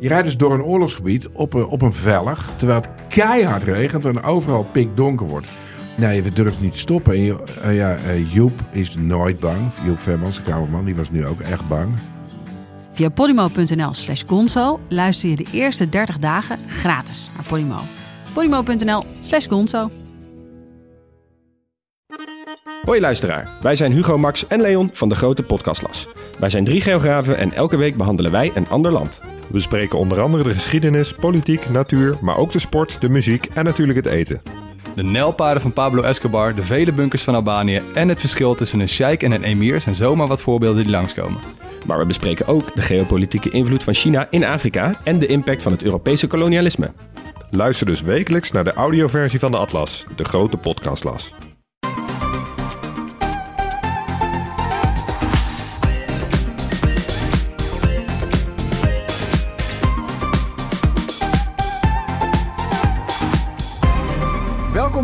Je rijdt dus door een oorlogsgebied op een, op een vellig, terwijl het keihard regent en overal pikdonker wordt. Nee, we durven niet te stoppen. En je- eh, ja, eh, Joep is nooit bang. Joep Vermans, de kamerman, die was nu ook echt bang. Via podimo.nl slash gonzo luister je de eerste 30 dagen gratis naar Podimo. podimo.nl slash gonzo. Hoi luisteraar, wij zijn Hugo, Max en Leon van de Grote Podcastlas. Wij zijn drie geografen en elke week behandelen wij een ander land. We bespreken onder andere de geschiedenis, politiek, natuur, maar ook de sport, de muziek en natuurlijk het eten. De nijlpaarden van Pablo Escobar, de vele bunkers van Albanië en het verschil tussen een sheik en een emir zijn zomaar wat voorbeelden die langskomen. Maar we bespreken ook de geopolitieke invloed van China in Afrika en de impact van het Europese kolonialisme. Luister dus wekelijks naar de audioversie van de Atlas, de grote podcastlas.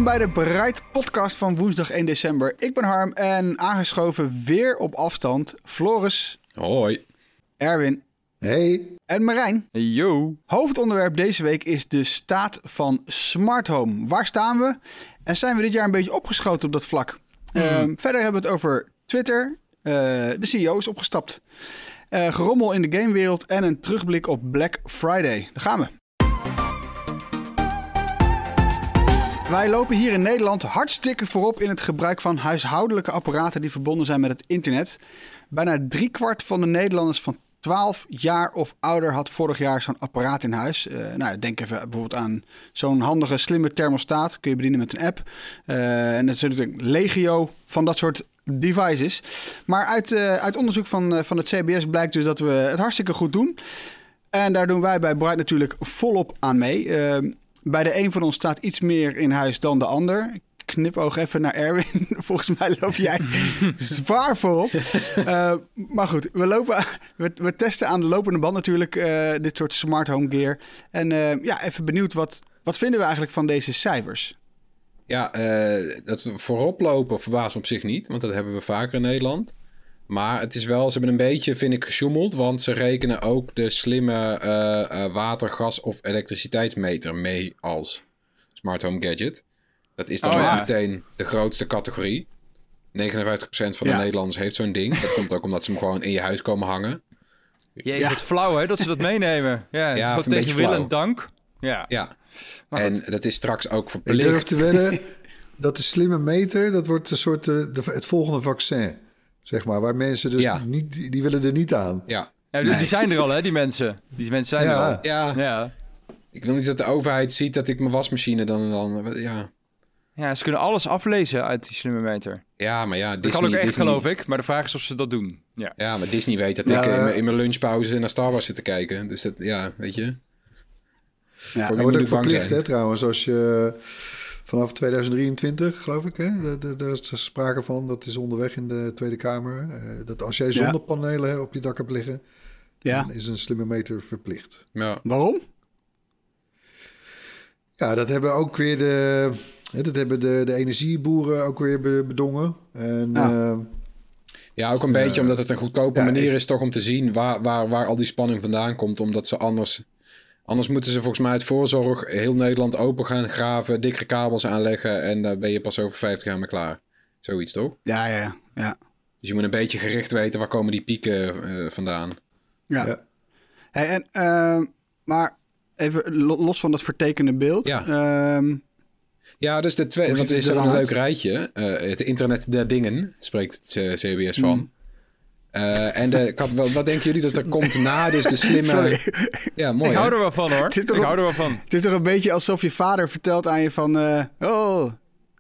Welkom bij de Bright Podcast van woensdag 1 december. Ik ben Harm en aangeschoven weer op afstand Floris, Hoi. Erwin Hey, en Marijn. Yo! Hoofdonderwerp deze week is de staat van smart home. Waar staan we? En zijn we dit jaar een beetje opgeschoten op dat vlak? Ehm, verder hebben we het over Twitter. Eh, de CEO is opgestapt. Eh, gerommel in de gamewereld en een terugblik op Black Friday. Daar gaan we. Wij lopen hier in Nederland hartstikke voorop in het gebruik van huishoudelijke apparaten die verbonden zijn met het internet. Bijna driekwart van de Nederlanders van 12 jaar of ouder had vorig jaar zo'n apparaat in huis. Eh, nou, denk even bijvoorbeeld aan zo'n handige slimme thermostaat. Kun je bedienen met een app. Eh, en dat is natuurlijk legio van dat soort devices. Maar uit, eh, uit onderzoek van, van het CBS blijkt dus dat we het hartstikke goed doen. En daar doen wij bij Bright natuurlijk volop aan mee. Bij de een van ons staat iets meer in huis dan de ander. Ik Knipoog even naar Erwin. Volgens mij loop jij zwaar voorop. Eh, maar goed, we, lopen, we, we testen aan de lopende band natuurlijk eh, dit soort smart home gear. En eh, ja, even benieuwd, wat, wat vinden we eigenlijk van deze cijfers? Ja, dat we voorop lopen verbaast op zich niet, want dat hebben we vaker in Nederland. Maar het is wel, ze hebben een beetje, vind ik, gesjoemeld, want ze rekenen ook de slimme eh, eh, water, gas of elektriciteitsmeter mee als smart home gadget. Dat is dan Oh, ja. meteen de grootste categorie. 59% van de Ja. Nederlanders heeft zo'n ding. Dat komt ook omdat ze hem gewoon in je huis komen hangen. Jezus, Ja. wat flauw hè, dat ze dat meenemen. Ja, het Ja, is gewoon tegen wil en dank. Ja, Ja, maar en goed. dat is straks ook ik verplicht. durf te wedden dat de slimme meter, dat wordt een soort eh, de, het volgende vaccin. Zeg maar, waar mensen dus Ja. niet, die, willen er niet aan. Ja. Ja, die, die zijn er al hè, die mensen. Die mensen zijn Ja. er al. Ja, Ja. ik wil niet dat de overheid ziet dat ik mijn wasmachine dan... dan ja. ja, ze kunnen alles aflezen uit die slimme meter. ja, maar ja, Dat kan ook echt, Disney- geloof ik. Maar de vraag is of ze dat doen. Ja. Ja, maar Disney weet dat Ja, ik in mijn- in mijn lunchpauze naar Star Wars zit te kijken. Dus dat, ja, weet je. Ja, Voor Dat wordt ook verplicht, zijn? hè, trouwens, als je vanaf 2023, geloof ik, hè, daar- is er sprake van, dat is onderweg in de Tweede Kamer, eh, dat als jij zonnepanelen hè, op je dak hebt liggen, ja. dan is een slimme meter verplicht. Ja, Waarom? Ja, dat hebben ook weer de, hè, dat hebben de, de energieboeren ook weer be- bedongen. En, Ja. eh, ja ook een beetje omdat het een goedkope ja, manier is toch om te zien waar, waar, waar al die spanning vandaan komt. Omdat ze anders... Anders moeten ze volgens mij uit voorzorg heel Nederland open gaan graven, dikkere kabels aanleggen en dan ben je pas over 50 jaar mee klaar. Zoiets toch? Ja, ja, ja. Dus je moet een beetje gericht weten waar komen die pieken eh, vandaan. ja. Ja. Hey, en, ehm, maar even lo- los van dat vertekende beeld. Ja. Ehm, Ja, dus de twee, want is er een leuk rijtje. Eh, het internet der dingen, spreekt het eh, CBS van. Mm. Eh, en de, ik had, wel- wat denken jullie dat er komt na dus de slimme... sorry. Ja, mooi ik hou er wel van hoor. Het is Ik toch hou een- er wel van. Het is toch een beetje alsof je vader vertelt aan je van... eh, oh,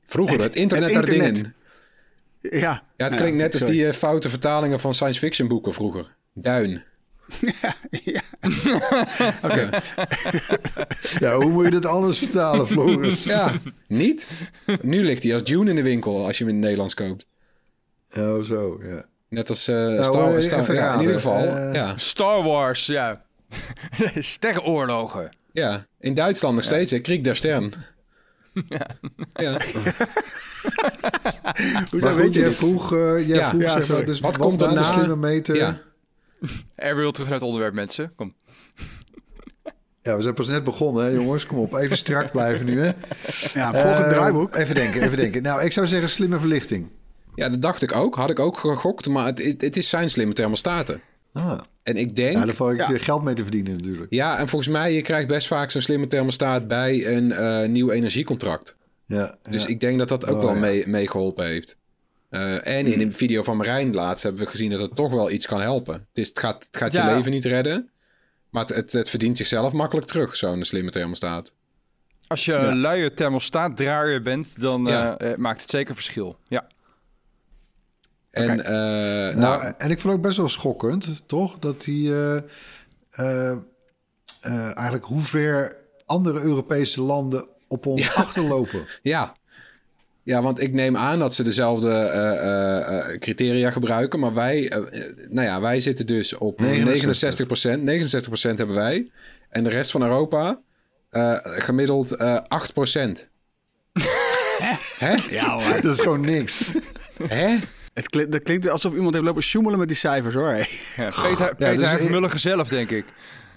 Vroeger, het, Het- internet internet. dingen. ja. Ja, het Ja, klinkt net als die eh, foute vertalingen van science fiction boeken vroeger. Duin. Oké. ja, hoe moet je dat anders vertalen, Floris? Ja, niet? Nu ligt hij als Dune in de winkel als je hem in het Nederlands koopt. Oh, zo, ja. Net als eh Nou, Star, eh, Star even ja, in ieder geval. Eh, ja. Star Wars, ja. Sterrenoorlogen. ja, in Duitsland nog steeds, hè? Krieg der Stern. Ja. Maar weet goed, je jij vroeg, eh, jij Ja, vroeg ja, zeg sorry. maar, dus Wat wat, komt er na de slimme meter? ja. Er wil terug naar het onderwerp mensen. Kom. Ja, we zijn pas net begonnen, hè, jongens. Kom op, even strak blijven nu, hè. Ja, volg het Eh, draaiboek. Even denken, even denken. Nou, ik zou zeggen slimme verlichting. Ja, dat dacht ik ook. Had ik ook gegokt. Maar het, het, het is zijn slimme thermostaten. Ah. En ik denk... Ja, daar val ik Ja. geld mee te verdienen natuurlijk. Ja, en volgens mij, je krijgt best vaak zo'n slimme thermostaat bij een eh, nieuw energiecontract. Ja, Dus ik denk dat dat ook Oh, wel ja. mee, meegeholpen heeft. Eh, en in de video van Marijn laatst hebben we gezien dat het toch wel iets kan helpen. Het, is, het gaat, het gaat je leven niet redden. Maar het, het, het verdient zichzelf makkelijk terug, zo'n slimme thermostaat. Als je een luie thermostaatdraaier bent, dan Ja. eh, maakt het zeker verschil. Ja. En, eh, Nou, nou, en ik vond ook best wel schokkend, toch? Dat die eh, eh, eh, eigenlijk hoe ver andere Europese landen op ons achterlopen. ja. ja, want ik neem aan dat ze dezelfde eh, eh, eh, criteria gebruiken. Maar wij, nou ja, wij zitten dus op 69 69%. 69% hebben wij. En de rest van Europa eh, gemiddeld eh 8% Hè? Ja hoor. Dat is gewoon niks. Hè? Het klinkt, dat klinkt alsof iemand heeft lopen sjoemelen met die cijfers hoor. Hey. Ja, Peter, Peter dus- Huig Mulligen zelf, denk ik.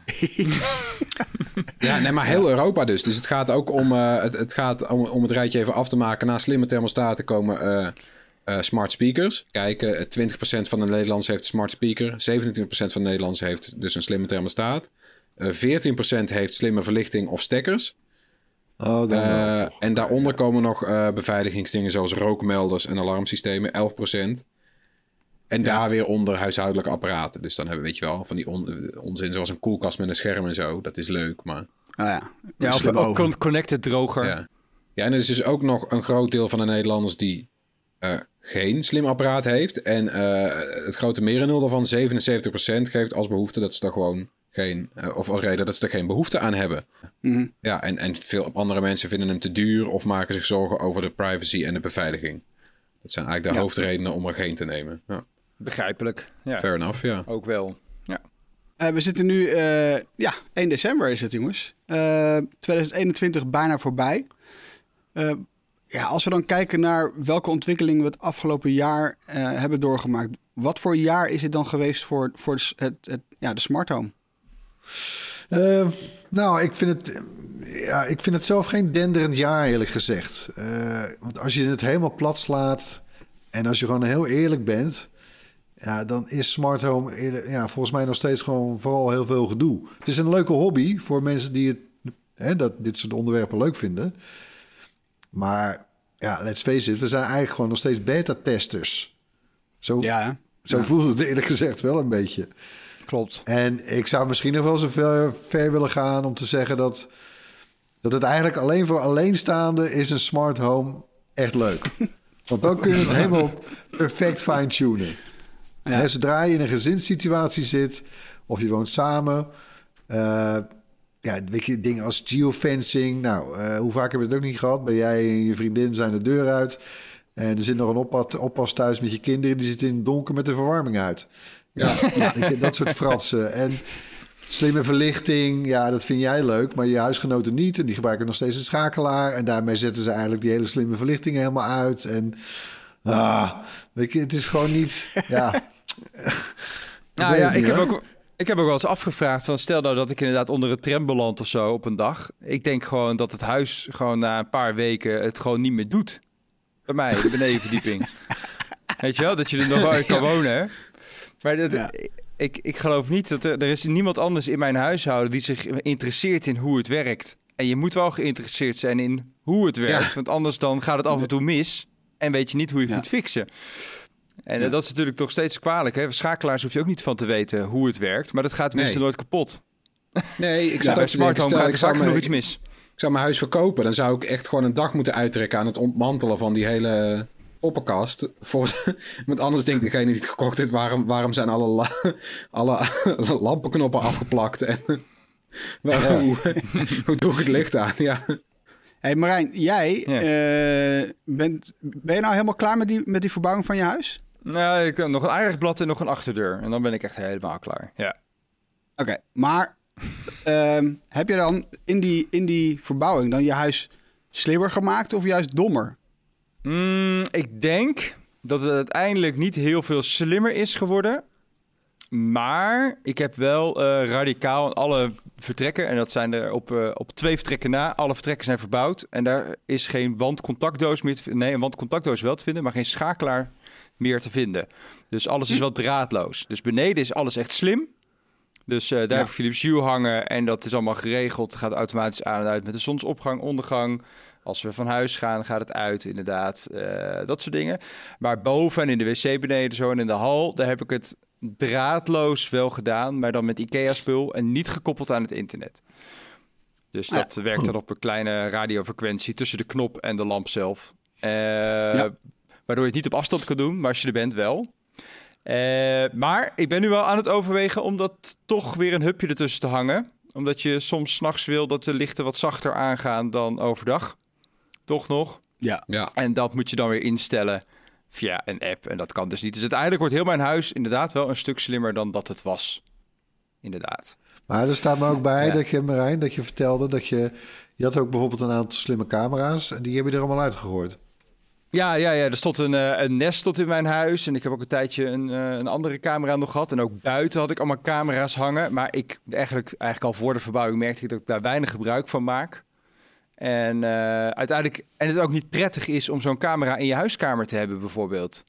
Ja, nee, maar heel Europa dus. Dus het gaat ook om, eh, het, het, gaat om, om het rijtje even af te maken. Na slimme thermostaten komen eh, eh, smart speakers. Kijk, eh, 20% van de Nederlanders heeft een smart speaker. 27% van de Nederlanders heeft dus een slimme thermostaat. Eh 14% heeft slimme verlichting of stekkers. Oh, Eh, toch. en daaronder komen nog eh, beveiligingsdingen zoals rookmelders en alarmsystemen, 11%. En daar weer onder huishoudelijke apparaten. Dus dan hebben we, weet je wel, van die on- onzin zoals een koelkast met een scherm en zo. Dat is leuk, maar... Nou ja, Ja, of ook connected droger. Ja. ja, en er is dus ook nog een groot deel van de Nederlanders die eh, geen slim apparaat heeft. En eh, het grote merendeel daarvan, 77%, geeft als behoefte dat ze er gewoon geen, eh, of als reden dat ze er geen behoefte aan hebben. Mhm. Ja, en, en veel andere mensen vinden hem te duur of maken zich zorgen over de privacy en de beveiliging. Dat zijn eigenlijk de Ja. hoofdredenen om er geen te nemen. Ja, Begrijpelijk. Ja, fair enough, ja. ook wel. Ja. Eh, we zitten nu, eh, ja, 1 december is het jongens. Eh 2021 bijna voorbij. Eh, ja, als we dan kijken naar welke ontwikkelingen we het afgelopen jaar eh, hebben doorgemaakt. Wat voor jaar is het dan geweest voor, voor het, het, ja, de smart home? Eh, nou, ik vind, het, ja, ik vind het zelf geen denderend jaar, eerlijk gezegd. Eh, want als je het helemaal plat slaat en als je gewoon heel eerlijk bent... Ja, dan is smart home eerlijk- ja, volgens mij nog steeds gewoon vooral heel veel gedoe. Het is een leuke hobby voor mensen die het, hè, dat, dit soort onderwerpen leuk vinden. Maar ja, let's face it, we zijn eigenlijk gewoon nog steeds beta-testers. Zo, Ja, zo voelt het eerlijk gezegd wel een beetje. Klopt. En ik zou misschien nog wel zo ver, ver willen gaan om te zeggen dat, dat het eigenlijk alleen voor alleenstaande is een smart home echt leuk. Want dan kun je het helemaal perfect fine-tunen. Hè, Zodra je in een gezinssituatie zit of je woont samen. eh, ja, weet je, dingen als geofencing. Nou, eh, hoe vaak hebben we het ook niet gehad? Ben jij en je vriendin zijn de deur uit. En er zit nog een oppas, oppas thuis met je kinderen. Die zitten in het donker met de verwarming uit. Ja, dat soort fratsen. En slimme verlichting, ja, dat vind jij leuk. Maar je huisgenoten niet. En die gebruiken nog steeds een schakelaar. En daarmee zetten ze eigenlijk die hele slimme verlichting helemaal uit. En ah, weet je, het is gewoon niet... Ja, Nou ja, ik niet, heb, ook, ik heb ook wel eens afgevraagd van stel nou dat ik inderdaad onder een tram beland of zo op een dag. Ik denk gewoon dat het huis gewoon na een paar weken het gewoon niet meer doet. Bij mij, de benedenverdieping. Weet je wel, dat je er nog wel kan wonen. Maar dat, Ja. ik, ik geloof niet dat er, er is niemand anders in mijn huishouden die zich interesseert in hoe het werkt. En je moet wel geïnteresseerd zijn in hoe het werkt. Want anders dan gaat het af en toe mis en weet je niet hoe je het Ja. moet fixen. En eh, dat is natuurlijk toch steeds kwalijk. Hè? Schakelaars hoef je ook niet van te weten hoe het werkt. Maar dat gaat tenminste Nee. nooit kapot. Nee, ik zat bij smart home gaat er zou vaak nog iets mis. Ik zou mijn huis verkopen, dan zou ik echt gewoon een dag moeten uittrekken aan het ontmantelen van die hele poppenkast. Voor, want anders denkt degene die het gekocht heeft, waarom, waarom zijn alle, la- alle lampenknoppen afgeplakt? En waar, hoe, hoe doe ik het licht aan? Ja. hey Marijn, jij Ja. eh, bent, ben je nou helemaal klaar met die, met die verbouwing van je huis? Nou, ik heb nog een aardigblad en nog een achterdeur. En dan ben ik echt helemaal klaar. Ja. Oké, maar ehm, heb je dan in die, in die verbouwing dan je huis slimmer gemaakt of juist dommer? Mm, ik denk dat het uiteindelijk niet heel veel slimmer is geworden. Maar ik heb wel eh, radicaal alle vertrekken. En dat zijn er op, eh, op twee vertrekken na. Alle vertrekken zijn verbouwd. En daar is geen wandcontactdoos meer te vinden. Nee, een wandcontactdoos wel te vinden, maar geen schakelaar meer te vinden. Dus alles is wel draadloos. Dus beneden is alles echt slim. Dus eh, daar heb ik Philips Hue hangen en dat is allemaal geregeld. Het gaat automatisch aan en uit met de zonsopgang, ondergang. Als we van huis gaan, gaat het uit, inderdaad. Eh, dat soort dingen. Maar boven en in de wc beneden zo en in de hal, daar heb ik het draadloos wel gedaan. Maar dan met IKEA-spul en niet gekoppeld aan het internet. Dus dat werkt dan op een kleine radiofrequentie tussen de knop en de lamp zelf. Eh, Waardoor je het niet op afstand kan doen, maar als je er bent wel. Eh, maar ik ben nu wel aan het overwegen om dat toch weer een hupje ertussen te hangen. Omdat je soms s'nachts wil dat de lichten wat zachter aangaan dan overdag. Toch nog? Ja. Ja. En dat moet je dan weer instellen via een app. En dat kan dus niet. Dus uiteindelijk wordt heel mijn huis inderdaad wel een stuk slimmer dan dat het was. Inderdaad. Maar er staat me ook bij Ja. dat je, Marijn, dat je vertelde dat je... Je had ook bijvoorbeeld een aantal slimme camera's en die heb je er allemaal uitgegooid. Ja, ja, ja, er stond een, eh, een Nest tot in mijn huis. En ik heb ook een tijdje een, eh, een andere camera nog gehad. En ook buiten had ik allemaal camera's hangen. Maar ik, eigenlijk, eigenlijk al voor de verbouwing merkte ik dat ik daar weinig gebruik van maak. En eh, uiteindelijk, en het ook niet prettig is om zo'n camera in je huiskamer te hebben, bijvoorbeeld.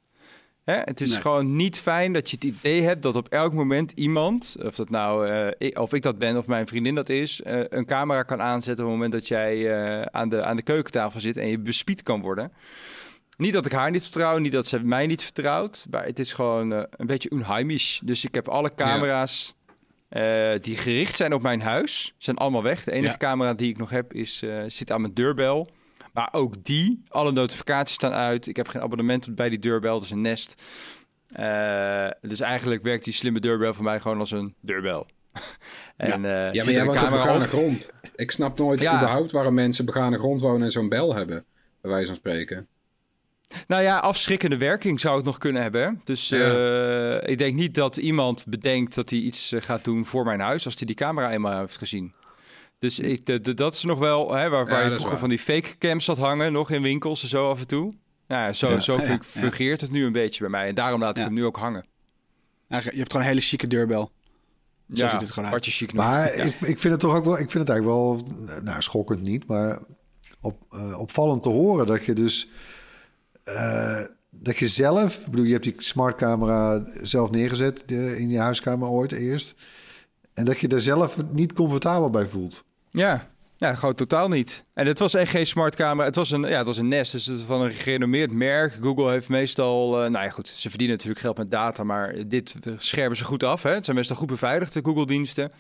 Hè? Het is Nee. gewoon niet fijn dat je het idee hebt dat op elk moment iemand, of dat nou eh, ik, of ik dat ben of mijn vriendin dat is, eh, een camera kan aanzetten op het moment dat jij aan, de, aan de keukentafel zit en je bespied kan worden. Niet dat ik haar niet vertrouw, niet dat ze mij niet vertrouwt, maar het is gewoon een beetje unheimisch. Dus ik heb alle camera's eh, die gericht zijn op mijn huis, zijn allemaal weg. De enige Ja. camera die ik nog heb is, eh, zit aan mijn deurbel. Maar ook die, alle notificaties staan uit. Ik heb geen abonnement bij die deurbel, dat is een nest. Eh, dus eigenlijk werkt die slimme deurbel voor mij gewoon als een deurbel. en, Ja, maar jij een woont op camera begane op. grond. Ik snap nooit Ja. überhaupt waarom mensen begane grond wonen en zo'n bel hebben. Bij wijze van spreken. Nou ja, afschrikkende werking zou het nog kunnen hebben. Dus eh, ik denk niet dat iemand bedenkt dat hij iets eh, gaat doen voor mijn huis als hij die camera eenmaal heeft gezien. Dus ik, de, de- dat is nog wel hè, waar, waar Ja, je vroeger waar. van die fake cams had hangen, nog in winkels en zo af en toe. Nou ja, zo, Ja. zo Ja, fun- ja. fungeert het nu een beetje bij mij. En daarom laat ik Ja. hem nu ook hangen. Ja, je hebt gewoon een hele chique deurbel. Zo ziet het gewoon uit. Chic. Maar Ja. ik, ik vind het toch ook wel, ik vind het eigenlijk wel, nou schokkend niet, maar op, eh, opvallend te horen dat je dus, eh, dat je zelf, ik bedoel, je hebt die smartcamera zelf neergezet in je huiskamer ooit eerst, en dat je daar zelf niet comfortabel bij voelt. Ja, ja, gewoon totaal niet. En het was echt geen smart camera. Het was een, ja, het was een Nest, dus het is van een gerenommeerd merk. Google heeft meestal, eh, nou ja goed, ze verdienen natuurlijk geld met data, maar dit schermen ze goed af. Hè? Het zijn meestal goed beveiligd, de Google-diensten.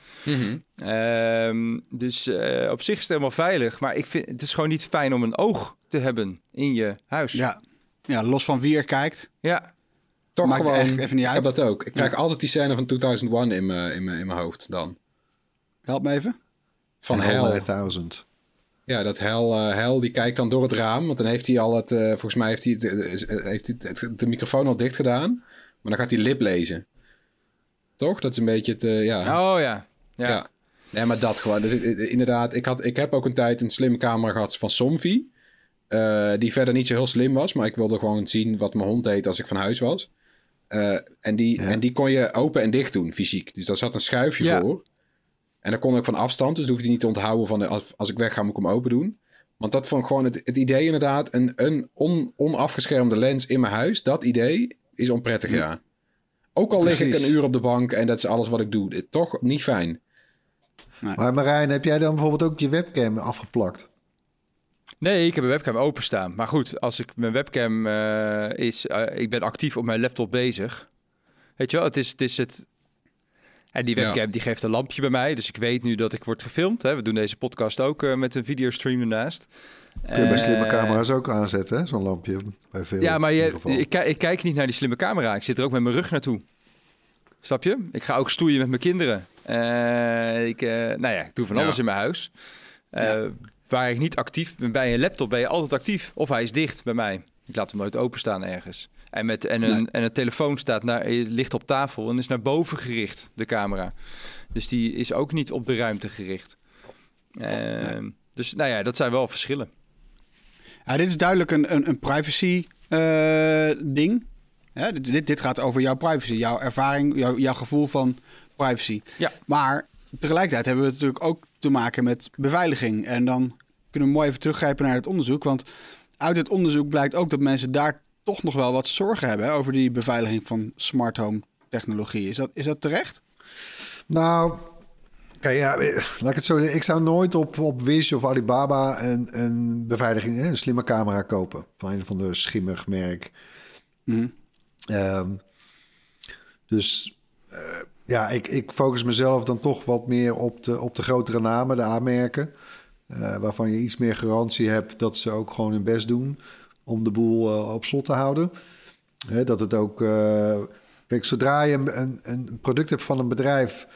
Ehm, dus eh, op zich is het helemaal veilig. Maar ik vind, het is gewoon niet fijn om een oog te hebben in je huis. Ja. Ja, los van wie er kijkt. Ja, Toch Maakt gewoon, echt even niet ik uit. heb dat ook. Ik krijg Ja. altijd die scène van 2001 in mijn, in mijn, in mijn hoofd dan. Help me even. Van Hell Hel. 9000. Ja, dat Hel, eh, Hel die kijkt dan door het raam. Want dan heeft hij al het, eh, volgens mij heeft hij, het, eh, heeft hij het, de microfoon al dicht gedaan. Maar dan gaat hij lip lezen. Toch? Dat is een beetje het, eh, ja. oh ja. Ja. Ja. Nee, maar dat gewoon. Dat- Inderdaad, ik, had, ik heb ook een tijd een slimme camera gehad van Somfy. Eh, die verder niet zo heel slim was. Maar ik wilde gewoon zien wat mijn hond deed als ik van huis was. Eh, en, die, Ja. en die kon je open en dicht doen, fysiek. Dus daar zat een schuifje Ja. voor. En dan kon ik van afstand. Dus hoefde hij niet te onthouden van... eh, Als, als ik wegga, moet ik hem open doen. Want dat vond ik gewoon het, het idee inderdaad... Een, een on, onafgeschermde lens in mijn huis. Dat idee is onprettig, ja. Ook al lig ik een uur op de bank en dat is alles wat ik doe. Toch niet fijn. Maar Marijn, heb jij dan bijvoorbeeld ook je webcam afgeplakt? Nee, ik heb een webcam openstaan. Maar goed, als ik mijn webcam eh, is, eh, ik ben actief op mijn laptop bezig. Weet je wel, het is het. Is het en die webcam Ja. die geeft een lampje bij mij, dus ik weet nu dat ik word gefilmd. Hè. We doen deze podcast ook eh, met een videostream ernaast. Kun je bij slimme camera's ook aanzetten, hè? zo'n lampje bij veel. Ja, maar je, ik, ki- ik kijk niet naar die slimme camera. Ik zit er ook met mijn rug naartoe. Snap je? Ik ga ook stoeien met mijn kinderen. Eh, ik, eh, nou ja, ik doe van Ja. alles in mijn huis. Eh, Waar ik niet actief ben bij een laptop, ben je altijd actief. Of hij is dicht bij mij. Ik laat hem nooit openstaan ergens. En, met, en, een, Nee. en een telefoon staat naar, eh, ligt op tafel en is naar boven gericht, de camera. Dus die is ook niet op de ruimte gericht. Eh, Dus nou ja, dat zijn wel verschillen. Ja, dit is duidelijk een, een, een privacy eh, ding. Dit, dit gaat over jouw privacy, jouw ervaring, jouw, jouw gevoel van privacy. Ja. Maar tegelijkertijd hebben we natuurlijk ook te maken met beveiliging. En dan kunnen we mooi even teruggrijpen naar het onderzoek. Want uit het onderzoek blijkt ook dat mensen daar toch nog wel wat zorgen hebben hè, over die beveiliging van smart home technologie. Is dat, is dat terecht? Nou, kijk, ja, laat ik het zo zeggen. Ik zou nooit op, op Wish of Alibaba een, een beveiliging, een slimme camera kopen. Van een van de schimmig merk. Mhm. Ehm, dus eh, ja, ik, ik focus mezelf dan toch wat meer op de, op de grotere namen, de aanmerken. eh, waarvan je iets meer garantie hebt dat ze ook gewoon hun best doen om de boel eh, op slot te houden. Hè, dat het ook. eh, kijk, zodra je een, een, product hebt van een bedrijf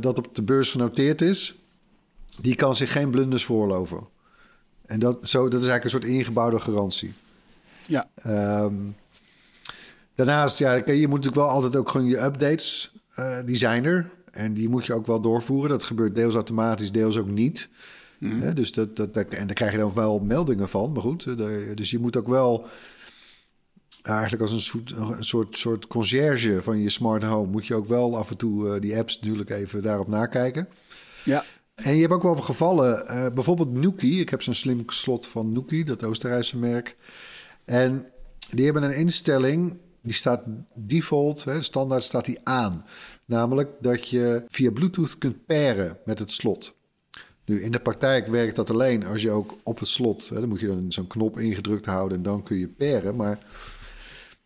dat op de beurs genoteerd is, die kan zich geen blunders voorloven. En dat, zo, dat is eigenlijk een soort ingebouwde garantie. Ja. Ehm, daarnaast, ja, je moet natuurlijk wel altijd ook gewoon je updates, eh, die zijn er. En die moet je ook wel doorvoeren. Dat gebeurt deels automatisch, deels ook niet. Hè, dus dat, dat, dat- en daar krijg je dan wel meldingen van. Maar goed, eh, de- dus je moet ook wel eigenlijk als een soort, een soort, soort conciërge van je smart home... moet je ook wel af en toe eh, die apps natuurlijk even daarop nakijken. Ja. En je hebt ook wel gevallen, bijvoorbeeld Nuki. Ik heb zo'n slim slot van Nuki, dat Oostenrijkse merk. En die hebben een instelling, die staat default, hè, standaard staat die aan. Namelijk dat je via Bluetooth kunt pairen met het slot. Nu, in de praktijk werkt dat alleen als je ook op het slot... Hè, dan moet je dan zo'n knop ingedrukt houden en dan kun je pairen. Maar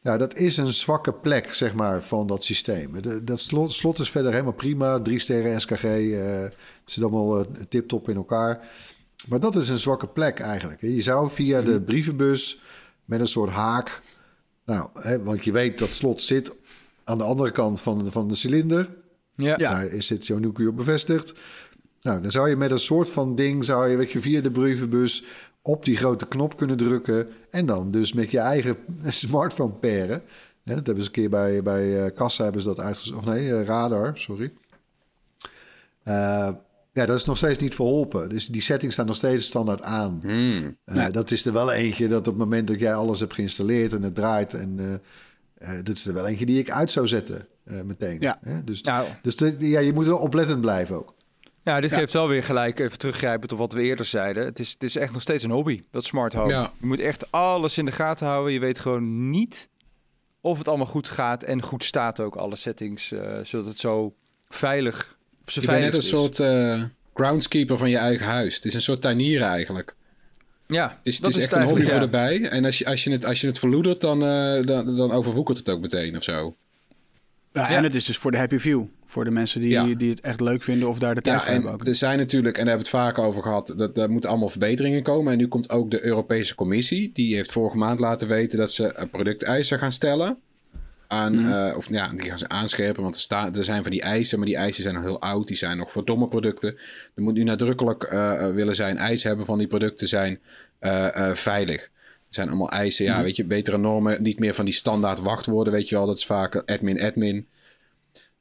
ja, dat is een zwakke plek, zeg maar, van dat systeem. Dat slot, is verder helemaal prima. Drie sterren SKG, eh, het zit allemaal eh, tip-top in elkaar. Maar dat is een zwakke plek eigenlijk. Je zou via de brievenbus met een soort haak... Nou, hè, want je weet dat slot zit aan de andere kant van, de- van de cilinder. Ja. Ja. Daar is zit zo'n nuclear op bevestigd. Nou, dan zou je met een soort van ding... zou je, weet je, via de brievenbus op die grote knop kunnen drukken... en dan dus met je eigen smartphone pairen. Hè, dat hebben ze een keer bij, bij eh, Kassa hebben ze dat uitgezocht. Of nee, eh, Radar, sorry. Eh, ja, dat is nog steeds niet verholpen. Dus die settings staan nog steeds standaard aan. Eh, Dat is er wel eentje dat op het moment dat jij alles hebt geïnstalleerd en het draait... en eh, eh, dat is er wel eentje die ik uit zou zetten eh, meteen. Ja. Hè? Dus, Nou. dus de- ja, je moet wel oplettend blijven ook. Ja, dit Ja. geeft wel weer gelijk, even teruggrijpend op wat we eerder zeiden. Het is, het is echt nog steeds een hobby, dat smart home. Ja. Je moet echt alles in de gaten houden. Je weet gewoon niet of het allemaal goed gaat en goed staat ook, alle settings. eh, zodat het zo veilig, Je bent net een is. soort eh, groundskeeper van je eigen huis. Het is een soort tuinieren eigenlijk. Ja, Het is, het dat is echt een hobby voor erbij. En als je, als je, het, als je het verloedert, dan, eh, dan, dan overwoekert het ook meteen of zo. Ja, en het is dus voor de happy view. Voor de mensen die, Ja. die het echt leuk vinden of daar de tijd Ja, voor hebben en ook. er zijn natuurlijk, en daar hebben we het vaak over gehad, dat daar moeten allemaal verbeteringen komen. En nu komt ook de Europese Commissie. Die heeft vorige maand laten weten dat ze producteisen gaan stellen. Aan, Mhm. eh, of ja, die gaan ze aanscherpen, want er, staan er zijn van die eisen, maar die eisen zijn nog heel oud. Die zijn nog voor domme producten. Er moet nu nadrukkelijk eh, willen zijn, eisen hebben van die producten zijn veilig. Er zijn allemaal eisen, Mhm. ja, weet je, betere normen, niet meer van die standaard wachtwoorden, weet je wel. Dat is vaak admin, admin.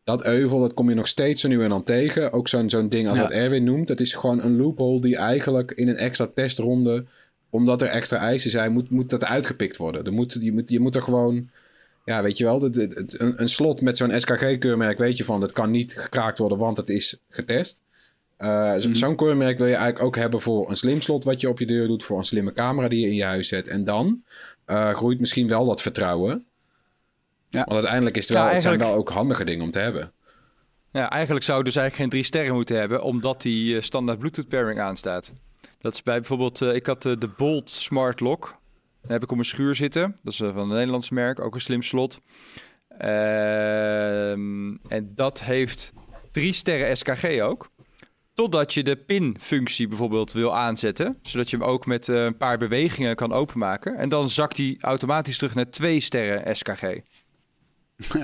Dat euvel, dat kom je nog steeds zo nu en dan tegen. Ook zo'n zo'n ding als Ja. wat Erwin noemt. Dat is gewoon een loophole die eigenlijk in een extra testronde... omdat er extra eisen zijn, moet, moet dat uitgepikt worden. Er moet, je, moet, je moet er gewoon... Ja, weet je wel, dat, een, een slot met zo'n SKG-keurmerk weet je van... dat kan niet gekraakt worden, want het is getest. Eh, zo- Zo'n keurmerk wil je eigenlijk ook hebben voor een slim slot... wat je op je deur doet, voor een slimme camera die je in je huis zet. En dan eh, groeit misschien wel dat vertrouwen... Ja. Want uiteindelijk is het, Ja, wel, het zijn wel ook handige dingen om te hebben. Ja, eigenlijk zou je dus eigenlijk geen drie sterren moeten hebben, omdat die eh, standaard Bluetooth pairing aanstaat. Dat is bij bijvoorbeeld, ik had de Bolt Smart Lock. Daar heb ik op mijn schuur zitten. Dat is eh, van een Nederlands merk, ook een slim slot. Ehm, en dat heeft drie sterren SKG ook. Totdat je de pin-functie bijvoorbeeld wil aanzetten. Zodat je hem ook met eh, een paar bewegingen kan openmaken. En dan zakt hij automatisch terug naar twee sterren SKG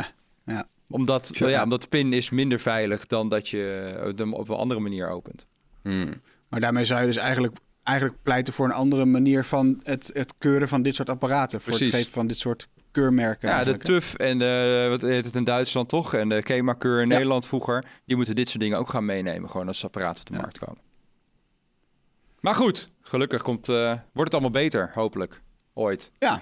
ja. omdat, ja. omdat de pin is minder veilig dan dat je hem op een andere manier opent. Hmm. Maar daarmee zou je dus eigenlijk, eigenlijk pleiten voor een andere manier van het, het keuren van dit soort apparaten. Voor Precies. het geven van dit soort keurmerken. Ja, de eigenlijk? TUF en de, wat heet het in Duitsland toch? En de KEMA-keur in Ja. Nederland vroeger. Die moeten dit soort dingen ook gaan meenemen. Gewoon als apparaten op de Ja. markt komen. Maar goed, gelukkig komt, eh, wordt het allemaal beter, hopelijk. Ooit. Ja.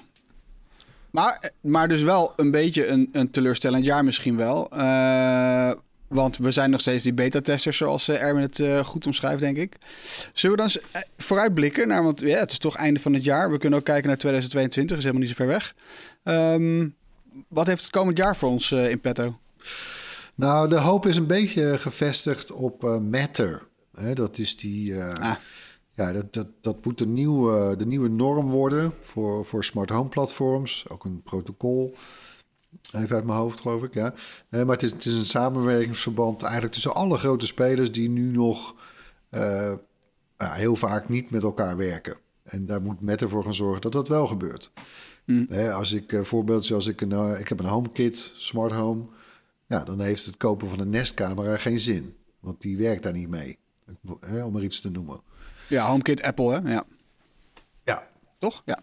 Maar, maar dus wel een beetje een, een teleurstellend jaar misschien wel. Eh, Want we zijn nog steeds die beta-testers, zoals eh, Erwin het eh, goed omschrijft, denk ik. Zullen we dan eens, eh, vooruitblikken naar, want ja, het is toch einde van het jaar. We kunnen ook kijken naar 2022, is helemaal niet zo ver weg. Ehm, wat heeft het komend jaar voor ons in petto? Nou, de hoop is een beetje gevestigd op Matter. Hè, dat is die. Ah. Ja, dat, dat, dat moet de nieuwe, de nieuwe norm worden voor, voor smart home platforms. Ook een protocol. Even uit mijn hoofd, geloof ik. Ja. Eh, maar het is, het is een samenwerkingsverband eigenlijk tussen alle grote spelers die nu nog eh, heel vaak niet met elkaar werken. En daar moet Met ervoor gaan zorgen dat dat wel gebeurt. Mm. Hè, als ik uh, voorbeeldje, als ik een, eh, ik heb een HomeKit, smart home, ja, dan heeft het kopen van een Nest-camera geen zin, want die werkt daar niet mee. Hè, om er iets te noemen. Ja, HomeKit Apple, hè? Ja. Ja. Toch? Ja.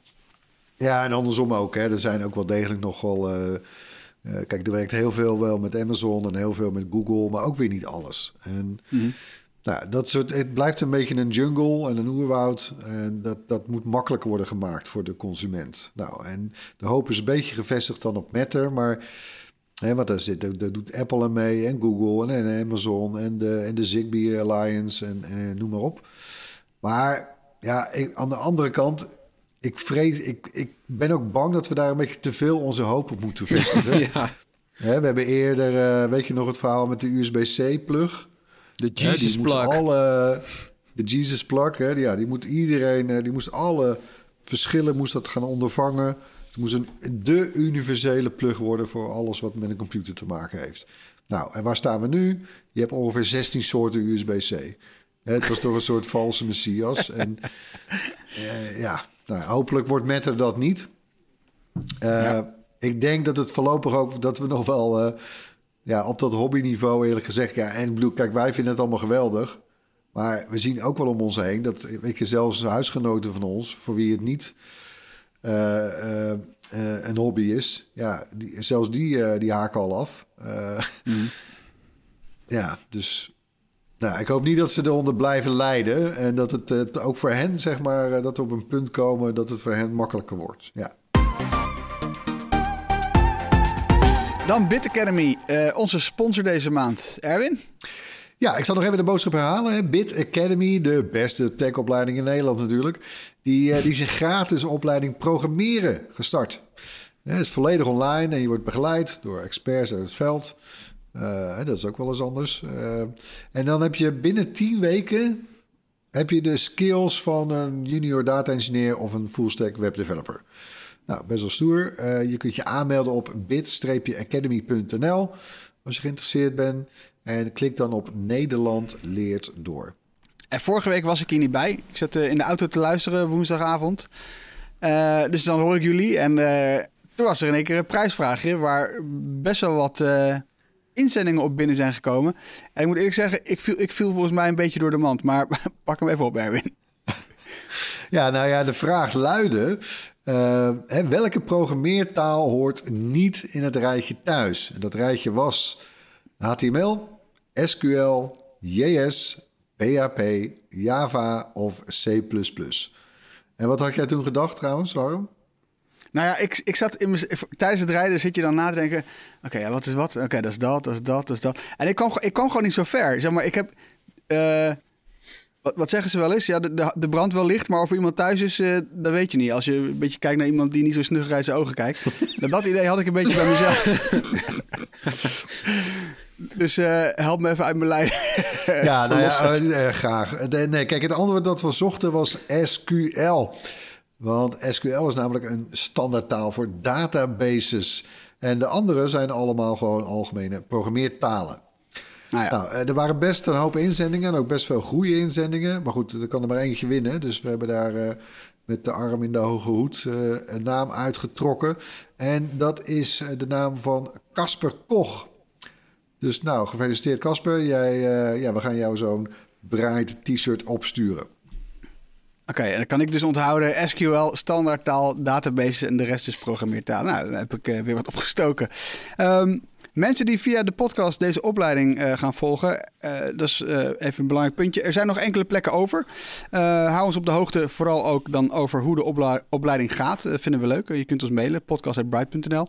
Ja, en andersom ook. Hè. Er zijn ook wel degelijk nog wel. eh, eh, kijk, er werkt heel veel wel met Amazon en heel veel met Google, maar ook weer niet alles. En nou, dat soort, het blijft een beetje een jungle en een oerwoud. En dat, dat moet makkelijker worden gemaakt voor de consument. Nou, en de hoop is een beetje gevestigd dan op Matter, maar. Hè, want daar, zit, daar doet Apple aan mee en Google en, en Amazon en de, en de Zigbee Alliance en, en noem maar op. Maar ja, ik, aan de andere kant, ik vrees, ik, ik ben ook bang dat we daar een beetje te veel onze hoop op moeten vestigen. Ja. Hè, we hebben eerder, eh, weet je nog het verhaal met de USB-C-plug? De Hè, Jesus moest plug. Alle, de Jesus plug, hè, die- ja, die moet iedereen, eh, die moest alle verschillen moest dat gaan ondervangen. Het moest een de universele plug worden voor alles wat met een computer te maken heeft. Nou, en waar staan we nu? Je hebt ongeveer 16 soorten USB-C. Hè, Het was toch een soort valse messias. En eh, ja, nou, hopelijk wordt Matter dat niet. Eh, Ik denk dat het voorlopig ook dat we nog wel eh, ja, op dat hobbyniveau eerlijk gezegd. Ja, en bedoel, kijk, wij vinden het allemaal geweldig. Maar we zien ook wel om ons heen dat, weet je, zelfs huisgenoten van ons, voor wie het niet eh, een hobby is, ja, die, zelfs die, die haken al af. Eh, Ja, dus nou, ik hoop niet dat ze eronder blijven lijden. En dat het ook voor hen, zeg maar, eh, dat we op een punt komen dat het voor hen makkelijker wordt. Ja. Dan Bit Academy, eh, onze sponsor deze maand. Erwin? Ja, ik zal nog even de boodschap herhalen. Hè. Bit Academy, de beste techopleiding in Nederland natuurlijk. Die, eh, die is een gratis opleiding programmeren gestart. Het is volledig online en je wordt begeleid door experts uit het veld. Eh, dat is ook wel eens anders. Eh, en dan heb je binnen 10 weken heb je de skills van een junior data engineer of een full stack web developer. Nou, best wel stoer. Eh, je kunt je aanmelden op bit-academy.nl als je geïnteresseerd bent. En klik dan op Nederland leert door. En vorige week was ik hier niet bij. Ik zat in de auto te luisteren woensdagavond. Dus dan hoor ik jullie. En toen was er in één keer een prijsvraagje... waar best wel wat inzendingen op binnen zijn gekomen. En ik moet eerlijk zeggen, ik viel, ik volgens mij een beetje door de mand. Maar pak hem even op, Erwin. Ja, nou ja, de vraag luidde... eh, hè, welke programmeertaal hoort niet in het rijtje thuis? En dat rijtje was HTML, SQL, JS, PHP, Java of C++. En wat had jij toen gedacht trouwens, waarom? Nou ja, ik, ik zat in mijn, tijdens het rijden zit je dan na te denken... Oké, ja, wat is wat? Oké, dat is dat, dat is dat, dat is dat. En ik kwam, ik kwam gewoon niet zo ver. Zeg maar, ik heb... eh, wat, wat zeggen ze wel eens? Ja, de, de, de brand wel licht, maar of er iemand thuis is, eh, dat weet je niet. Als je een beetje kijkt naar iemand die niet zo snugger uit zijn ogen kijkt. Nou, dat idee had ik een beetje bij mezelf. dus eh, help me even uit mijn lijn. Ja, nou ja, graag. Eh, Nee, kijk, het antwoord dat we zochten was SQL. Want SQL is namelijk een standaardtaal voor databases. En de andere zijn allemaal gewoon algemene programmeertalen. Nou ja. Nou, eh, er waren best een hoop inzendingen en ook best veel goede inzendingen. Maar goed, er kan er maar eentje winnen. Dus we hebben daar eh, met de arm in de hoge hoed eh, een naam uitgetrokken. En dat is de naam van Casper Koch. Dus nou, gefeliciteerd Casper. Jij, ja, we gaan jou zo'n Bright t-shirt opsturen. Oké, en dan kan ik dus onthouden SQL, standaardtaal, database en de rest is programmeertaal. Nou, dan heb ik eh, weer wat opgestoken. Ehm, mensen die via de podcast deze opleiding eh, gaan volgen, eh, dat is even een belangrijk puntje. Er zijn nog enkele plekken over. Hou ons op de hoogte, vooral ook dan over hoe de opleiding gaat. Dat vinden we leuk. Je kunt ons mailen, podcast.bright.nl.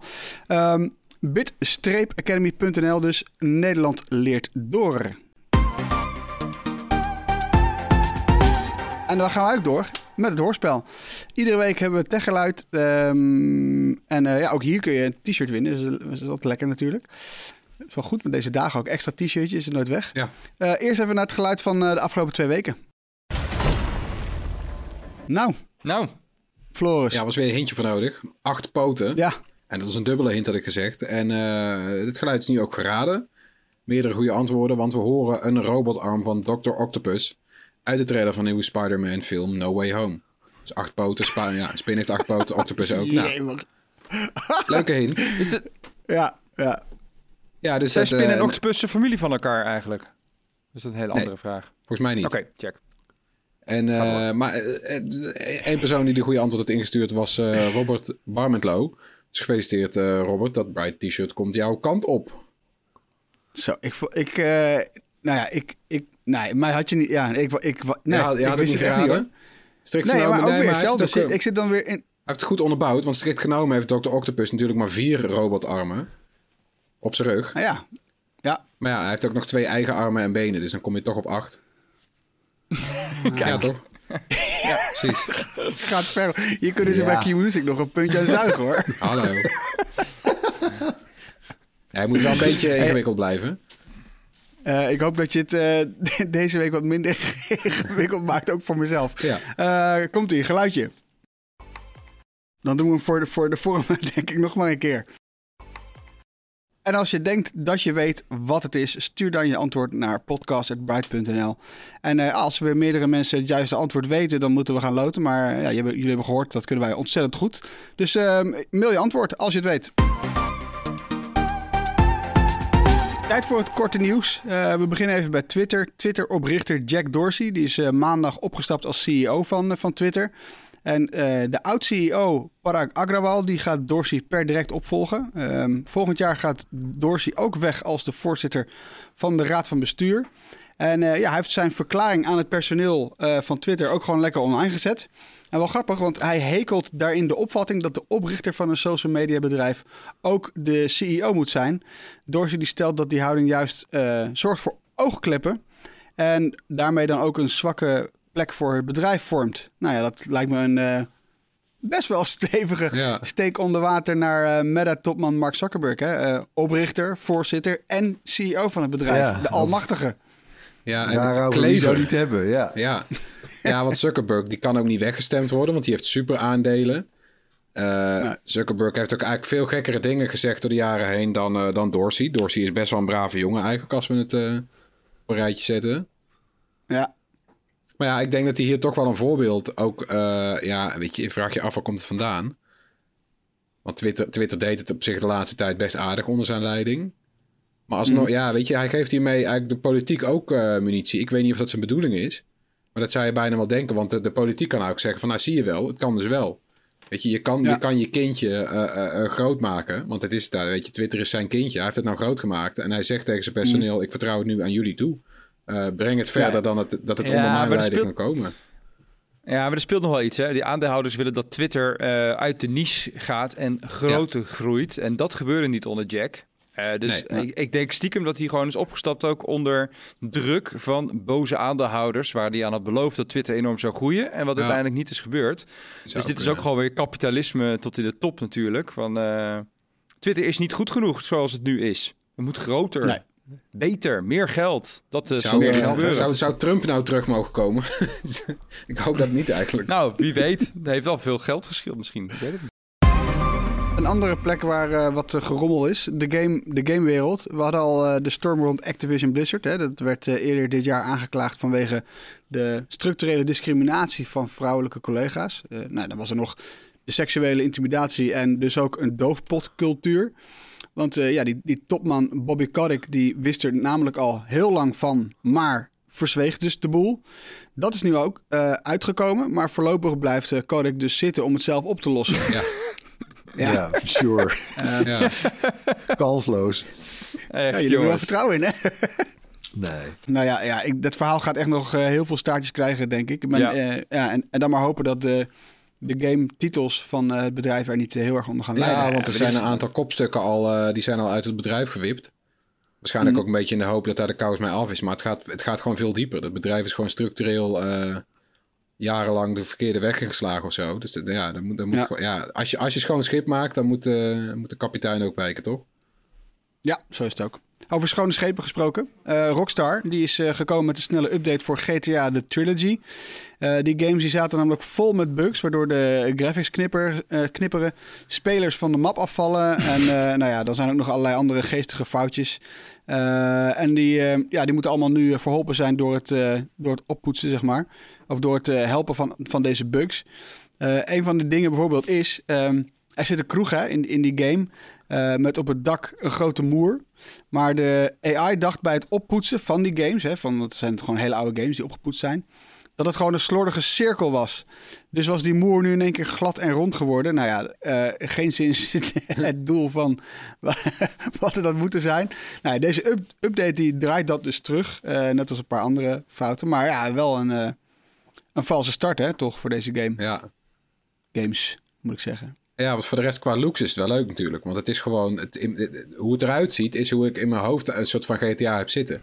Ehm, bit-academy.nl dus. Nederland leert door. En dan gaan we ook door met het hoorspel. Iedere week hebben we techgeluid. ehm en eh, ja, ook hier kun je een t-shirt winnen. Dus dat is altijd lekker natuurlijk. Het is wel goed met deze dagen ook. Extra t-shirtje is er nooit weg. Ja. Eh, eerst even naar het geluid van eh, de afgelopen twee weken. Nou, Nou, Floris. Ja, was weer een hintje voor nodig. Acht poten. Ja. En dat is een dubbele hint, had ik gezegd. En eh dit geluid is nu ook geraden. Meerdere goede antwoorden, want we horen een robotarm van Dr. Octopus uit de trailer van de nieuwe Spider-Man film No Way Home. Dus acht poten, spa ja, Spin heeft acht poten, Octopus ook. Nou, leuke hint. is het, Ja, ja. Ja, dus zijn Spin en eh, Octopus een familie van elkaar eigenlijk? Dat is een hele Nee. andere vraag. Volgens mij niet. Oké, check. En, eh, maar eh, één persoon die de goede antwoord had ingestuurd was eh, Robert Barmentlow. Dus gefeliciteerd eh, Robert, dat Bright T-shirt komt jouw kant op. Zo, ik... ik eh, nou ja, ik... ik nee, mij had je niet... Ja, ik... ik, nee, je ik wist het echt niet. Strikt hoor. Nee, genomen, maar ook nee, weer hetzelfde. Ik zit dan weer in... Hij heeft het goed onderbouwd, want strikt genomen heeft Dr. Octopus natuurlijk maar vier robotarmen op zijn rug. Nou ja, ja. Maar ja, hij heeft ook nog twee eigen armen en benen, dus dan kom je toch op acht. Ja, toch? ja, precies. Gaat ver. Hier kunnen ze Ja. bij Q-Music nog een puntje aan zuigen, hoor. Hallo. Ja, hij moet wel een beetje ingewikkeld blijven. Eh, ik hoop dat je het eh, deze week wat minder ingewikkeld maakt, ook voor mezelf. Ja. Eh, komt ie, geluidje. Dan doen we hem voor de, voor de vorm, denk ik, nog maar een keer. En als je denkt dat je weet wat het is, stuur dan je antwoord naar podcast.bright.nl. En als we meerdere mensen het juiste antwoord weten, dan moeten we gaan loten. Maar ja, jullie, hebben gehoord, dat kunnen wij ontzettend goed. Dus eh, mail je antwoord als je het weet. Tijd voor het korte nieuws. Eh, we beginnen even bij Twitter. Twitter-oprichter Jack Dorsey die is eh, maandag opgestapt als CEO van, eh, van Twitter. En de oud-CEO Parag Agrawal die gaat Dorsey per direct opvolgen. Ehm, volgend jaar gaat Dorsey ook weg als de voorzitter van de Raad van Bestuur. En ja, hij heeft zijn verklaring aan het personeel van Twitter ook gewoon lekker online gezet. En wel grappig, want hij hekelt daarin de opvatting dat de oprichter van een social media bedrijf ook de CEO moet zijn. Dorsey die stelt dat die houding juist eh, zorgt voor oogkleppen. En daarmee dan ook een zwakke plek voor het bedrijf vormt. Nou ja, dat lijkt me een eh, best wel stevige Ja. steek onder water naar eh, Meta-topman Mark Zuckerberg. Hè? Eh, oprichter, voorzitter en CEO van het bedrijf. Ja, de almachtige. Ja, en Daarover wie zou Klever. het hebben, ja. Ja. Ja, want Zuckerberg die kan ook niet weggestemd worden, want die heeft super aandelen. Eh, Zuckerberg heeft ook eigenlijk veel gekkere dingen gezegd door de jaren heen dan, eh, dan Dorsey. Dorsey is best wel een brave jongen eigenlijk als we het eh, op een rijtje zetten. Ja, Maar ja, ik denk dat hij hier toch wel een voorbeeld ook... ja, weet je, vraagt je af waar komt het vandaan? Want Twitter, Twitter deed het op zich de laatste tijd best aardig onder zijn leiding. Maar alsnog, ja, weet je, hij geeft hiermee eigenlijk de politiek ook munitie. Ik weet niet of dat zijn bedoeling is. Maar dat zou je bijna wel denken, want de, de politiek kan ook zeggen van... Nou, zie je wel, het kan dus wel. Weet je, je kan, Ja. je, kan je kindje eh, eh, eh, groot maken. Want het is daar, weet je, Twitter is zijn kindje. Hij heeft het nou groot gemaakt. En hij zegt tegen zijn personeel, ik vertrouw het nu aan jullie toe. Breng het verder Ja. dan het, dat het Ja, onder mijn maar leiding speelt- kan komen. Ja, maar er speelt nog wel iets. Hè? Die aandeelhouders willen dat Twitter uit de niche gaat en groter groeit. En dat gebeurde niet onder Jack. Eh, dus Nee. ik, ik denk stiekem dat hij gewoon is opgestapt ook onder druk van boze aandeelhouders. Waar hij aan had beloofd dat Twitter enorm zou groeien. En wat Ja. uiteindelijk niet is gebeurd. dus dit is ook gewoon weer kapitalisme tot in de top natuurlijk. Van, eh, Twitter is niet goed genoeg zoals het nu is. Het moet groter, Nee. beter, meer geld. Dat Zou, er meer geld, zou, zou Trump nou terug mogen komen? ik hoop dat niet eigenlijk. Nou, wie weet. Hij heeft wel veel geld geschild misschien. Ik weet het niet. Een andere plek waar eh, wat eh, gerommel is, de, game, de gamewereld. We hadden al eh, de storm rond Activision Blizzard. Hè. Dat werd eerder dit jaar aangeklaagd vanwege de structurele discriminatie van vrouwelijke collega's. Nou, dan was er nog de seksuele intimidatie en dus ook een doofpotcultuur. Want ja, die, die topman Bobby Kotick die wist er namelijk al heel lang van, maar verzweeg dus de boel. Dat is nu ook uitgekomen, maar voorlopig blijft Kotick dus zitten om het zelf op te lossen. Ja. Ja. Sure. Ja. Kansloos. Echt, Ja, jullie hebben er wel vertrouwen in, hè? Nee. Nou ja, ja ik, dat verhaal gaat echt nog eh, heel veel staartjes krijgen, denk ik. Maar, Ja. ja. ja, en, en dan maar hopen dat de, de game titels van eh, het bedrijf er niet eh, heel erg onder gaan leiden. Ja, want er Eh, zijn een aantal kopstukken al, eh, die zijn al uit het bedrijf gewipt. Waarschijnlijk Mhm. ook een beetje in de hoop dat daar de kous mee af is. Maar het gaat, het gaat gewoon veel dieper. Het bedrijf is gewoon structureel eh, jarenlang de verkeerde weg ingeslagen of zo. Dus dat- ja, dan moet, dan moet Ja. gewoon- ja, als, je, als je schoon schip maakt, dan moet, eh, moet de kapitein ook wijken, toch? Ja, zo is het ook. Over schone schepen gesproken. Eh, Rockstar die is eh, gekomen met een snelle update voor GTA The Trilogy. Die games die zaten namelijk vol met bugs, waardoor de graphics knipper, knipperen, spelers van de map afvallen. En nou ja, dan zijn ook nog allerlei andere geestige foutjes. En die, ja, die moeten allemaal nu verholpen zijn door het, door het oppoetsen, zeg maar. Of door het eh, helpen van, van deze bugs. Eh, een van de dingen bijvoorbeeld is, ehm, er zit een kroeg hè, in, in die game eh, met op het dak een grote moer. Maar de AI dacht bij het oppoetsen van die games, hè, van, het zijn gewoon hele oude games die opgepoetst zijn, dat het gewoon een slordige cirkel was. Dus was die moer nu in één keer glad en rond geworden. Nou ja, geen zin het doel van wat er dat moeten zijn. Nou, deze up- update die draait dat dus terug, net als een paar andere fouten. Maar ja, wel een, een valse start hè, toch, voor deze game. Ja. Games, moet ik zeggen. Ja, want voor de rest qua looks is het wel leuk natuurlijk. Want het is gewoon, het, hoe het eruit ziet, is hoe ik in mijn hoofd een soort van GTA heb zitten.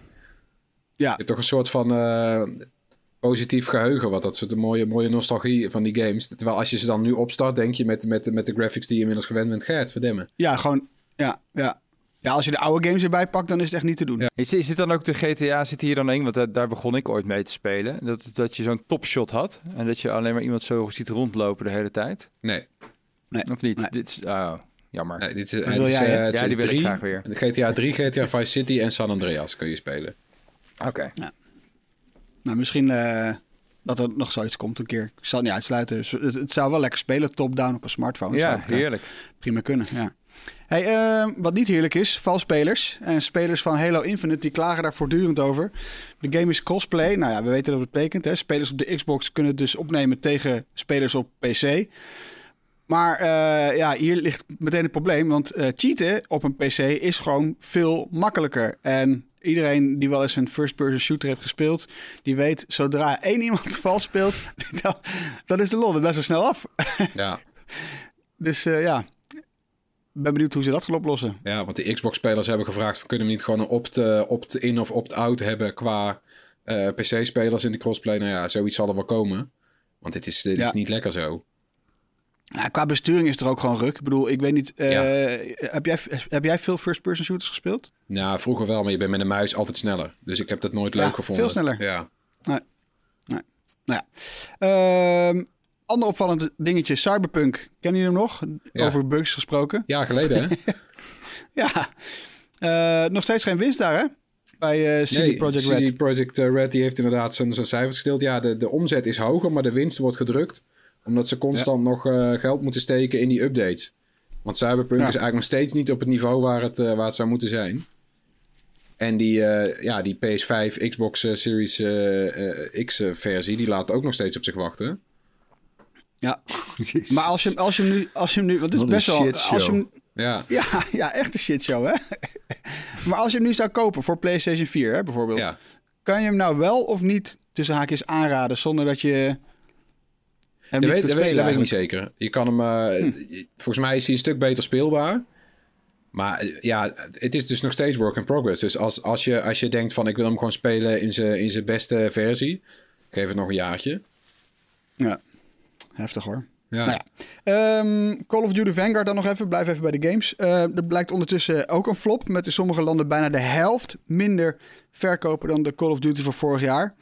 Ja. Je hebt toch een soort van eh, positief geheugen, wat dat soort mooie, mooie nostalgie van die games. Terwijl als je ze dan nu opstart, denk je met, met, met de graphics die je inmiddels gewend bent, Gert, verdemmen. Ja, gewoon, ja, ja. Ja, als je de oude games erbij pakt, dan is het echt niet te doen. Is, is dit dan ook de GTA, zit hier dan in? Want daar, daar begon ik ooit mee te spelen. Dat, dat je zo'n topshot had. En dat je alleen maar iemand zo ziet rondlopen de hele tijd. Nee. Nee. Of niet? Nee. Dit is, oh, jammer. Nee, dit is, wil het is, jij, eh, het Ja, is die wil ik graag weer. GTA 3, GTA Vice City en San Andreas kun je spelen. Oké. Nou, misschien eh, dat er nog zoiets komt een keer. Ik zal het niet uitsluiten. Het, het zou wel lekker spelen, top-down op een smartphone. Zou Ja, ik, eh, heerlijk. prima kunnen, ja. Hey, eh, wat niet heerlijk is, valspelers en spelers van Halo Infinite die klagen daar voortdurend over. De game is crossplay. Nou ja, we weten dat het betekent. Hè? Spelers op de Xbox kunnen het dus opnemen tegen spelers op PC. Maar eh, ja, hier ligt meteen het probleem. Want eh, cheaten op een PC is gewoon veel makkelijker. En iedereen die wel eens een first-person shooter heeft gespeeld, die weet, zodra één iemand vals speelt, dan, dan is de lol er best wel snel af. Ja, Dus eh, ja, ben benieuwd hoe ze dat gaan oplossen. ja want de Xbox-spelers hebben gevraagd... kunnen we niet gewoon een opt, eh, opt-in of opt-out hebben qua eh, PC-spelers in de crossplay? Nou ja, zoiets zal er wel komen. Want dit is, dit Ja. is niet lekker zo. Nou, qua besturing is er ook gewoon ruk. Ik bedoel, ik weet niet. eh, Ja. heb, jij, heb jij veel first-person shooters gespeeld? Nou, vroeger wel, maar je bent met een muis altijd sneller. Dus ik heb dat nooit leuk Ja, gevonden. veel sneller. Ja. Nou ja. Ehm, ander opvallend dingetje, Cyberpunk. Kennen jullie hem nog? Ja. Over bugs gesproken. ja, geleden hè? Ja. Eh, nog steeds geen winst daar, hè? Bij eh CD Projekt Red. CD Projekt eh, Red die heeft inderdaad zijn, zijn cijfers gesteld. Ja, de, de omzet is hoger, maar de winst wordt gedrukt. Omdat ze constant nog geld moeten steken in die updates. Want Cyberpunk Ja. is eigenlijk nog steeds niet op het niveau waar het, waar het zou moeten zijn. En die, ja, die PS5, Xbox Series eh, eh, X eh, versie, die laat ook nog steeds op zich wachten. Ja. Maar als je, als je hem nu... Als je hem nu want het is best wel... Als je hem, Ja, ja, ja, echt een shitshow, hè? maar als je hem nu zou kopen voor PlayStation 4, hè, bijvoorbeeld. ja. Kan je hem nou wel of niet tussen haakjes aanraden zonder dat je hem Dat niet weet, kunt dat, weet, spelen dat weet ik niet zeker. Je kan hem, eh, volgens mij is hij een stuk beter speelbaar. Maar eh, ja, het is dus nog steeds work in progress. Dus als, als, je, als je denkt van ik wil hem gewoon spelen in zijn in zijn beste versie, geef het nog een jaartje. Ja, heftig hoor. Ja. Nou ja. Ehm, Call of Duty Vanguard dan nog even. Blijf even bij de games. Eh er blijkt ondertussen ook een flop. Met in sommige landen bijna de helft minder verkopen dan de Call of Duty van vorig jaar.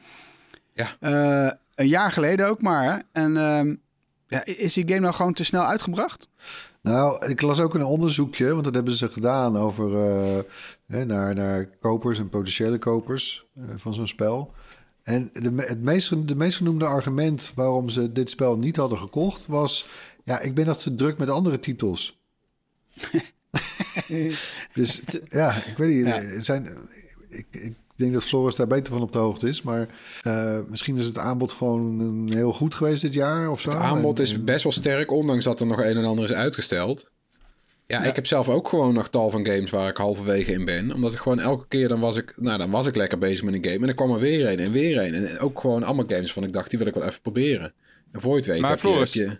Ja. Eh, een jaar geleden ook maar. Hè? En ehm, ja, is die game nou gewoon te snel uitgebracht? Nou, ik las ook een onderzoekje, want dat hebben ze gedaan over eh, hè, naar, naar kopers en potentiële kopers eh, van zo'n spel. En de, het meest, de meest genoemde argument waarom ze dit spel niet hadden gekocht was: ja, ik ben dat te druk met andere titels. dus ja, ik weet niet. Ja. er Zijn, ik, ik denk dat Floris daar beter van op de hoogte is, maar eh, misschien is het aanbod gewoon een heel goed geweest dit jaar of zo. Het aanbod En- is best wel sterk, ondanks dat er nog een en ander is uitgesteld. Ja, ik heb zelf ook gewoon nog tal van games waar ik halverwege in ben. Omdat ik gewoon elke keer, dan was ik, nou, dan was ik lekker bezig met een game. En dan kwam er weer een en weer een. En ook gewoon allemaal games van ik dacht, die wil ik wel even proberen. En voor je het weet Maar heb je, Floris, heb je...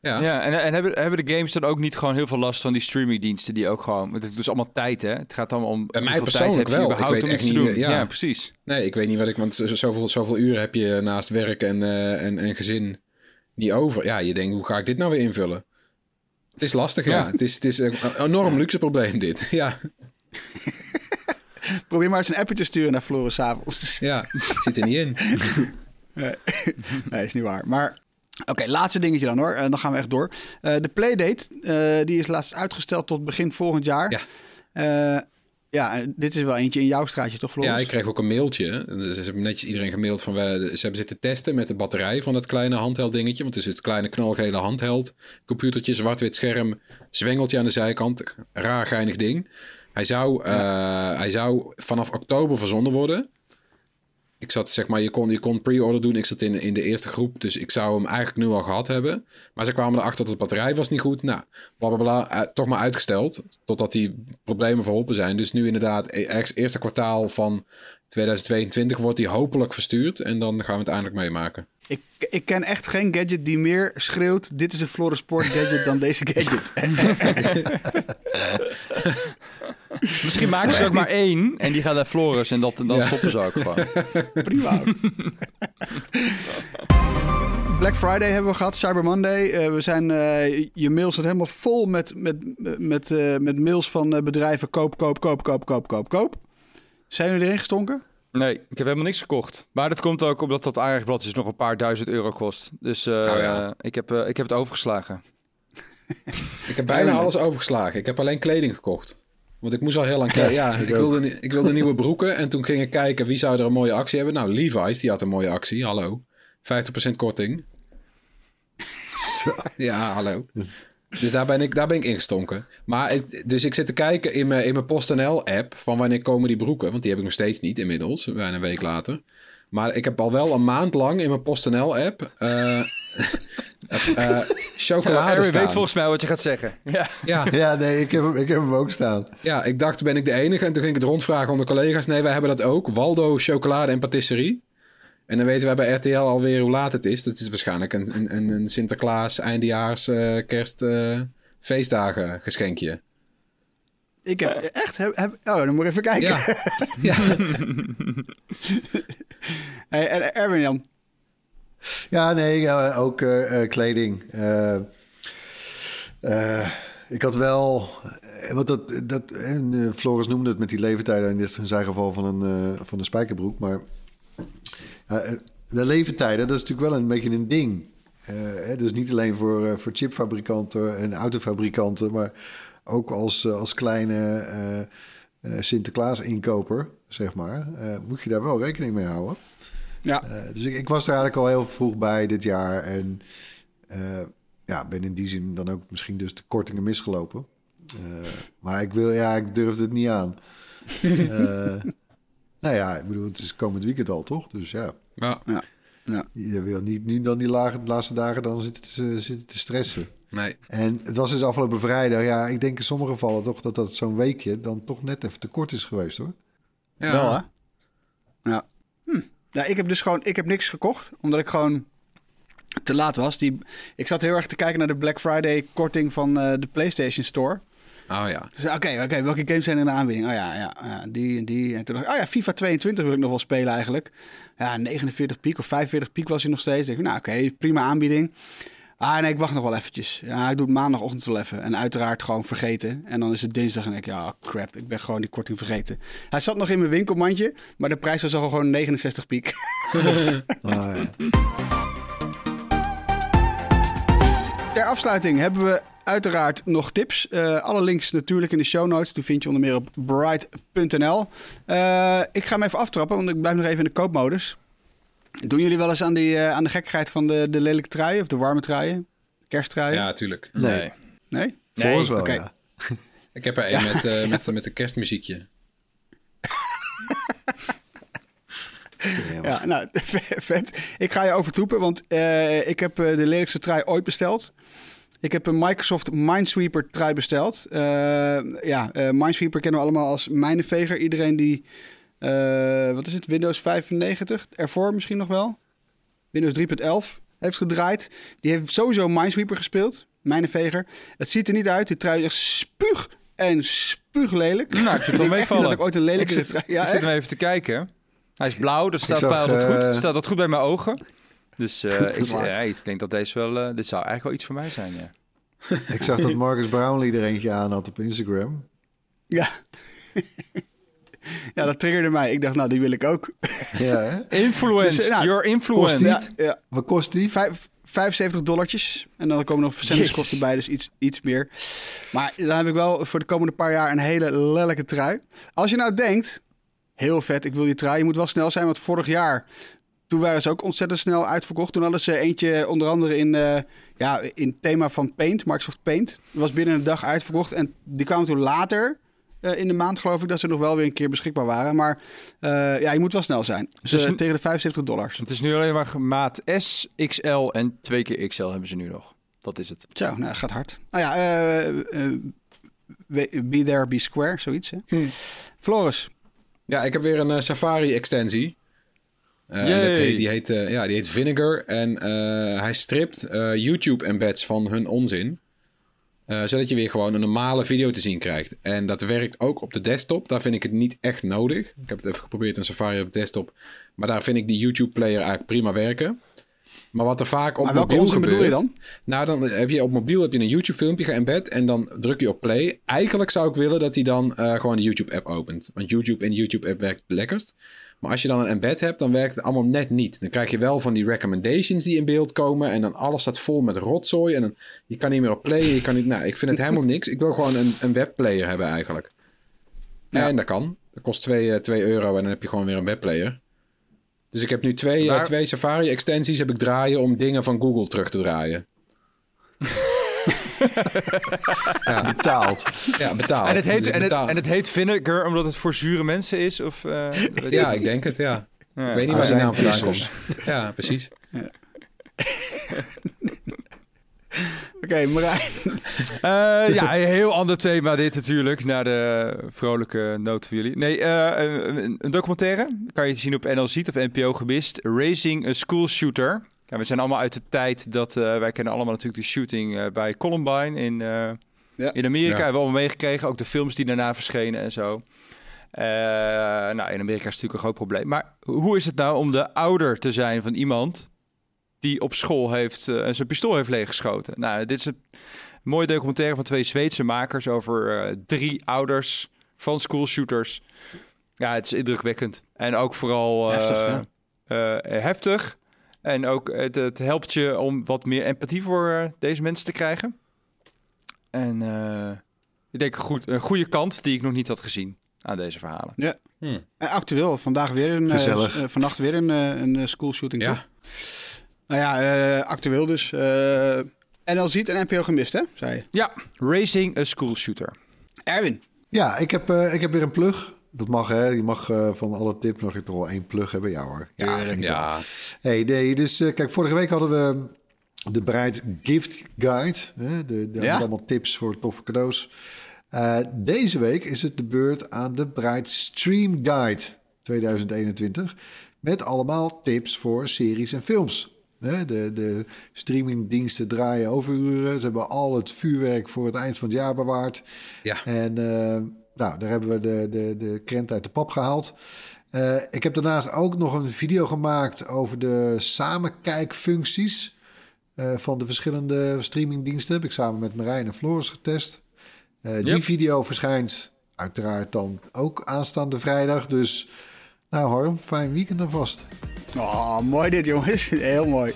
Ja. Ja, en, en hebben, hebben de games dan ook niet gewoon heel veel last van die streamingdiensten die ook gewoon... Het is dus allemaal tijd, hè? Het gaat allemaal om Bij mij persoonlijk wel. Ik weet echt niet, ja. ja, precies. Nee, ik weet niet wat ik... Want zoveel, zoveel uren heb je naast werk en, eh, en, en gezin niet over. Ja, je denkt, hoe ga ik dit nou weer invullen? Het is lastig, ja. Ja. Het is, het is een een enorm luxe probleem, dit. Ja, Probeer maar eens een appje te sturen naar Floris avonds. ja. Zit er niet in. Nee, is niet waar. Maar oké, laatste dingetje dan hoor. En dan gaan we echt door. Eh, de playdate, eh, die is laatst uitgesteld tot begin volgend jaar. Ja. Ja, en dit is wel eentje in jouw straatje toch, Floris? Ja, ik kreeg ook een mailtje. Ze ze hebben netjes iedereen gemaild van... We, ze hebben zitten testen met de batterij van dat kleine handheld dingetje. Want het is het kleine knalgele handheld. Computertje, zwart-wit scherm, zwengeltje aan de zijkant. Raar geinig ding. Hij zou, eh, hij zou vanaf oktober verzonden worden. Ik zat, zeg maar, je kon, je kon pre-order doen. Ik zat in, in de eerste groep, dus ik zou hem eigenlijk nu al gehad hebben. Maar ze kwamen erachter dat de batterij was niet goed. Nou, bla bla bla, eh, toch maar uitgesteld. Totdat die problemen verholpen zijn. Dus nu inderdaad, e- ergens eerste kwartaal van 2022 wordt die hopelijk verstuurd. En dan gaan we het eindelijk meemaken. Ik, ik ken echt geen gadget die meer schreeuwt... dit is een Floris Sport gadget dan deze gadget. Misschien maken ze ook maar één en die gaat naar Floris en dat, dan Ja. stoppen ze ook gewoon. Prima. Black Friday hebben we gehad, Cyber Monday. Eh, we zijn, eh, je mail zit helemaal vol met, met, met, eh, met mails van eh, bedrijven. Koop, koop, koop, koop, koop, koop, koop. Zijn jullie erin gestonken? Nee, ik heb helemaal niks gekocht. Maar dat komt ook omdat dat aardigblad dus nog een paar duizend euro kost. Dus eh, Oh ja. ik, heb, eh, ik heb het overgeslagen. Ik heb bijna alles overgeslagen. Ik heb alleen kleding gekocht. Want ik moest al heel lang... Ja, ja ik, wilde, ik wilde nieuwe broeken. En toen ging ik kijken wie zou er een mooie actie hebben. Nou, Levi's, die had een mooie actie. Hallo. 50% korting. Ja, hallo. Dus daar ben ik, daar ben ik ingestonken. Maar het, dus ik zit te kijken in mijn, in mijn PostNL-app... van wanneer komen die broeken. Want die heb ik nog steeds niet inmiddels. Bijna een week later. Maar ik heb al wel een maand lang in mijn PostNL-app... eh eh, chocolade Erwin staan. weet volgens mij wat je gaat zeggen. Ja. Ja, Ja, nee, ik heb, hem, ik heb hem ook staan. ja, ik dacht, ben ik de enige? En toen ging ik het rondvragen onder collega's. Nee, wij hebben dat ook. Waldo chocolade en patisserie. En dan weten wij bij RTL alweer hoe laat het is. Dat is waarschijnlijk een, een, een Sinterklaas, eindejaars, eh, kerst, eh, feestdagen geschenkje. Ik heb echt... Heb, heb- oh, dan moet ik even kijken. Ja, ja. Hey, en Erwin Jan. Ja, nee, ook eh, eh, kleding. Eh, ik had wel, want dat, dat Floris noemde het met die leeftijden, in dit in zijn geval van een, van een spijkerbroek, maar de leeftijden, dat is natuurlijk wel een beetje een ding. Hè, dus niet alleen voor, voor chipfabrikanten en autofabrikanten, maar ook als, als kleine Sinterklaas-inkoper, zeg maar, moet je daar wel rekening mee houden. Ja. Eh, dus ik, ik was er eigenlijk al heel vroeg bij dit jaar. En eh, ja, ben in die zin dan ook misschien dus de kortingen misgelopen. Eh, maar ik wil, ja, ik durfde het niet aan. Eh, nou ja, ik bedoel, het is komend weekend al, toch? Dus ja, ja. je wil niet nu dan die lage, de laatste dagen dan zitten te, zitten te stressen. Nee. En het was dus afgelopen vrijdag. Ja, ik denk in sommige gevallen toch dat dat zo'n weekje dan toch net even te kort is geweest, hoor. Ja. Wel, hè? Ja. Hm. Ja, ik heb dus gewoon... Ik heb niks gekocht, omdat ik gewoon te laat was. Die, ik zat heel erg te kijken naar de Black Friday korting van eh, de PlayStation Store. Oh ja. Dus oké, oké, welke games zijn er in de aanbieding? Oh ja, ja, ja, die en die. En toen dacht ik, oh ja, FIFA 22 wil ik nog wel spelen eigenlijk. Ja, 49 piek of 45 piek was hij nog steeds. Denk ik, nou oké, prima aanbieding. Ah nee, ik wacht nog wel eventjes. Ja, ik doe het maandagochtend wel even. En uiteraard gewoon vergeten. En dan is het dinsdag en ik, ja, crap, ik ben gewoon die korting vergeten. Hij zat nog in mijn winkelmandje, maar de prijs was al gewoon 69 piek. Ah, ja. Ter afsluiting hebben we uiteraard nog tips. Eh, alle links natuurlijk in de show notes. Die vind je onder meer op bright.nl. Eh, ik ga hem even aftrappen, want ik blijf nog even in de koopmodus. Doen jullie wel eens aan, die, eh, aan de gekkigheid van de, de lelijke truien of de warme truien? Kersttruien? Ja, tuurlijk. Nee, Nee? volgens wel, Oké. ja. Ik heb er een met, eh, met, met een kerstmuziekje. Ja, nou, vet. Ik ga je overtoepen, want eh, ik heb eh, de lelijkste trui ooit besteld. Ik heb een Microsoft Minesweeper trui besteld. Eh, ja, eh, Minesweeper kennen we allemaal als mijnenveger. Iedereen die, eh, wat is het, Windows 95 ervoor misschien nog wel. Windows 3.11 heeft gedraaid. Die heeft sowieso Minesweeper gespeeld. Mijnenveger. Het ziet er niet uit. Die trui is echt spuug en spuuglelijk. Nou, ik vind het wel meevallen. Dat ik ooit een Ik lelijke zit, trui... ik Ja, zit hem even te kijken. Hij is blauw, dus staat, zag, bij dat goed, eh, staat dat goed bij mijn ogen. Dus eh, ik, ja, ik denk dat deze wel... eh, dit zou eigenlijk wel iets voor mij zijn, ja. Ik zag dat Marcus Brownlee er eentje aan had op Instagram. Ja. Ja, dat triggerde mij. Ik dacht, nou, die wil ik ook. Ja, Dus, nou, you're influenced. kost Ja, ja. Wat kost die? Vijf, 75 dollartjes. En dan komen nog verzendingskosten bij, dus iets, iets meer. Maar dan heb ik wel voor de komende paar jaar een hele lelijke trui. Als je nou denkt, heel vet, ik wil die trui. Je moet wel snel zijn, want vorig jaar... Toen waren ze ook ontzettend snel uitverkocht. Toen hadden ze eentje onder andere in, eh ja, in het thema van Paint, Microsoft Paint. Dat was binnen een dag uitverkocht. En die kwamen toen later eh, in de maand, geloof ik, dat ze nog wel weer een keer beschikbaar waren. Maar eh, ja, je moet wel snel zijn. Dus eh, tegen de 75 dollars. Het is nu alleen maar maat S, XL en twee keer XL hebben ze nu nog. Dat is het. Zo, nou, gaat hard. Nou ja, eh, eh, be there, be square, zoiets. Hè? Floris. Ja, ik heb weer een Safari-extensie. Eh, heet, die, heet, eh, ja, die heet Vinegar. En eh, hij stript eh, YouTube-embeds van hun onzin. Eh, zodat je weer gewoon een normale video te zien krijgt. En dat werkt ook op de desktop. Daar vind ik het niet echt nodig. Ik heb het even geprobeerd in Safari op de desktop. Maar daar vind ik die YouTube-player eigenlijk prima werken. Maar wat er vaak op Maar welke mobiel gebeurt... bedoel je dan? Nou, dan heb je op mobiel heb je een YouTube-filmpje geëmbed en dan druk je op play. Eigenlijk zou ik willen dat hij dan eh, gewoon de YouTube-app opent. Want YouTube in de YouTube-app werkt het lekkerst. Maar als je dan een embed hebt, dan werkt het allemaal net niet. Dan krijg je wel van die recommendations die in beeld komen. En dan alles staat vol met rotzooi. En dan, je kan niet meer op playen. Je kan niet, nou, ik vind het helemaal niks. Ik wil gewoon een, een webplayer hebben eigenlijk. Ja. En dat kan. Dat kost 2 euro en dan heb je gewoon weer een webplayer. Dus ik heb nu twee, eh, twee Safari-extensies heb ik draaien om dingen van Google terug te draaien. ja, Betaald. ja, betaald. En het, heet, en, het, en het heet vinegar omdat het voor zure mensen is? Of, eh, Ja, ik denk het, ja. Ja. Ik weet niet waar die naam vandaan komt. Ja, precies. Oké, Marijn. Eh, ja, een heel ander thema dit natuurlijk, naar de vrolijke noot van jullie. Nee, eh, een, een documentaire, kan je zien op NLZ of NPO gemist. Raising a School Shooter. Ja, we zijn allemaal uit de tijd dat, eh, wij kennen allemaal natuurlijk de shooting eh, bij Columbine in, eh, Ja. in Amerika. Ja. Hebben we allemaal meegekregen, ook de films die daarna verschenen en zo. Eh, nou, in Amerika is het natuurlijk een groot probleem. Maar hoe is het nou om de ouder te zijn van iemand die op school heeft eh, zijn pistool heeft leeggeschoten? Nou, dit is een mooie documentaire van twee Zweedse makers over eh, drie ouders van schoolshooters. Ja, het is indrukwekkend. En ook vooral eh, Heftig, eh, heftig. En ook het, het helpt je om wat meer empathie voor eh, deze mensen te krijgen. En eh, ik denk een, goed, een goede kant die ik nog niet had gezien aan deze verhalen. Ja. Hm. En actueel, vandaag weer een, eh, eh, vannacht weer een, een eh, schoolshooting, Ja. toch? Nou ja, eh, actueel dus. eh NL ziet en NPO gemist, hè? Zei je. Ja, Racing a School Shooter. Erwin. Ja, ik heb, eh, ik heb weer een plug. Dat mag, hè? Je mag eh, van alle tips nog toch wel één plug hebben. Ja hoor. Ja. Ja, Hey, nee, dus eh, kijk, vorige week hadden we de Breid Gift Guide. Hè? De, de Ja. allemaal tips voor toffe cadeaus. Eh, deze week is het de beurt aan de Breid Stream Guide 2021. Met allemaal tips voor series en films. De, de streamingdiensten draaien overuren. Ze hebben al het vuurwerk voor het eind van het jaar bewaard. Ja. En eh, nou, daar hebben we de, de, de krent uit de pap gehaald. Eh, ik heb daarnaast ook nog een video gemaakt over de samenkijkfuncties eh, van de verschillende streamingdiensten. Heb ik samen met Marijn en Floris getest. Eh, Die video verschijnt uiteraard dan ook aanstaande vrijdag. Dus nou Harm, fijn weekend alvast. Oh, mooi dit, jongens. Heel mooi.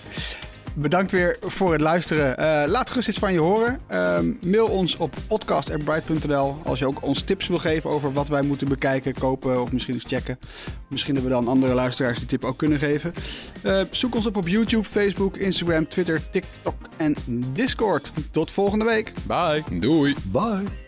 Bedankt weer voor het luisteren. Eh, laat gerust iets van je horen. Ehm, mail ons op podcast.bright.nl als je ook ons tips wil geven over wat wij moeten bekijken, kopen of misschien eens checken. Misschien dat we dan andere luisteraars die tip ook kunnen geven. Eh, zoek ons op op YouTube, Facebook, Instagram, Twitter, TikTok en Discord. Tot volgende week. Bye. doei. Bye.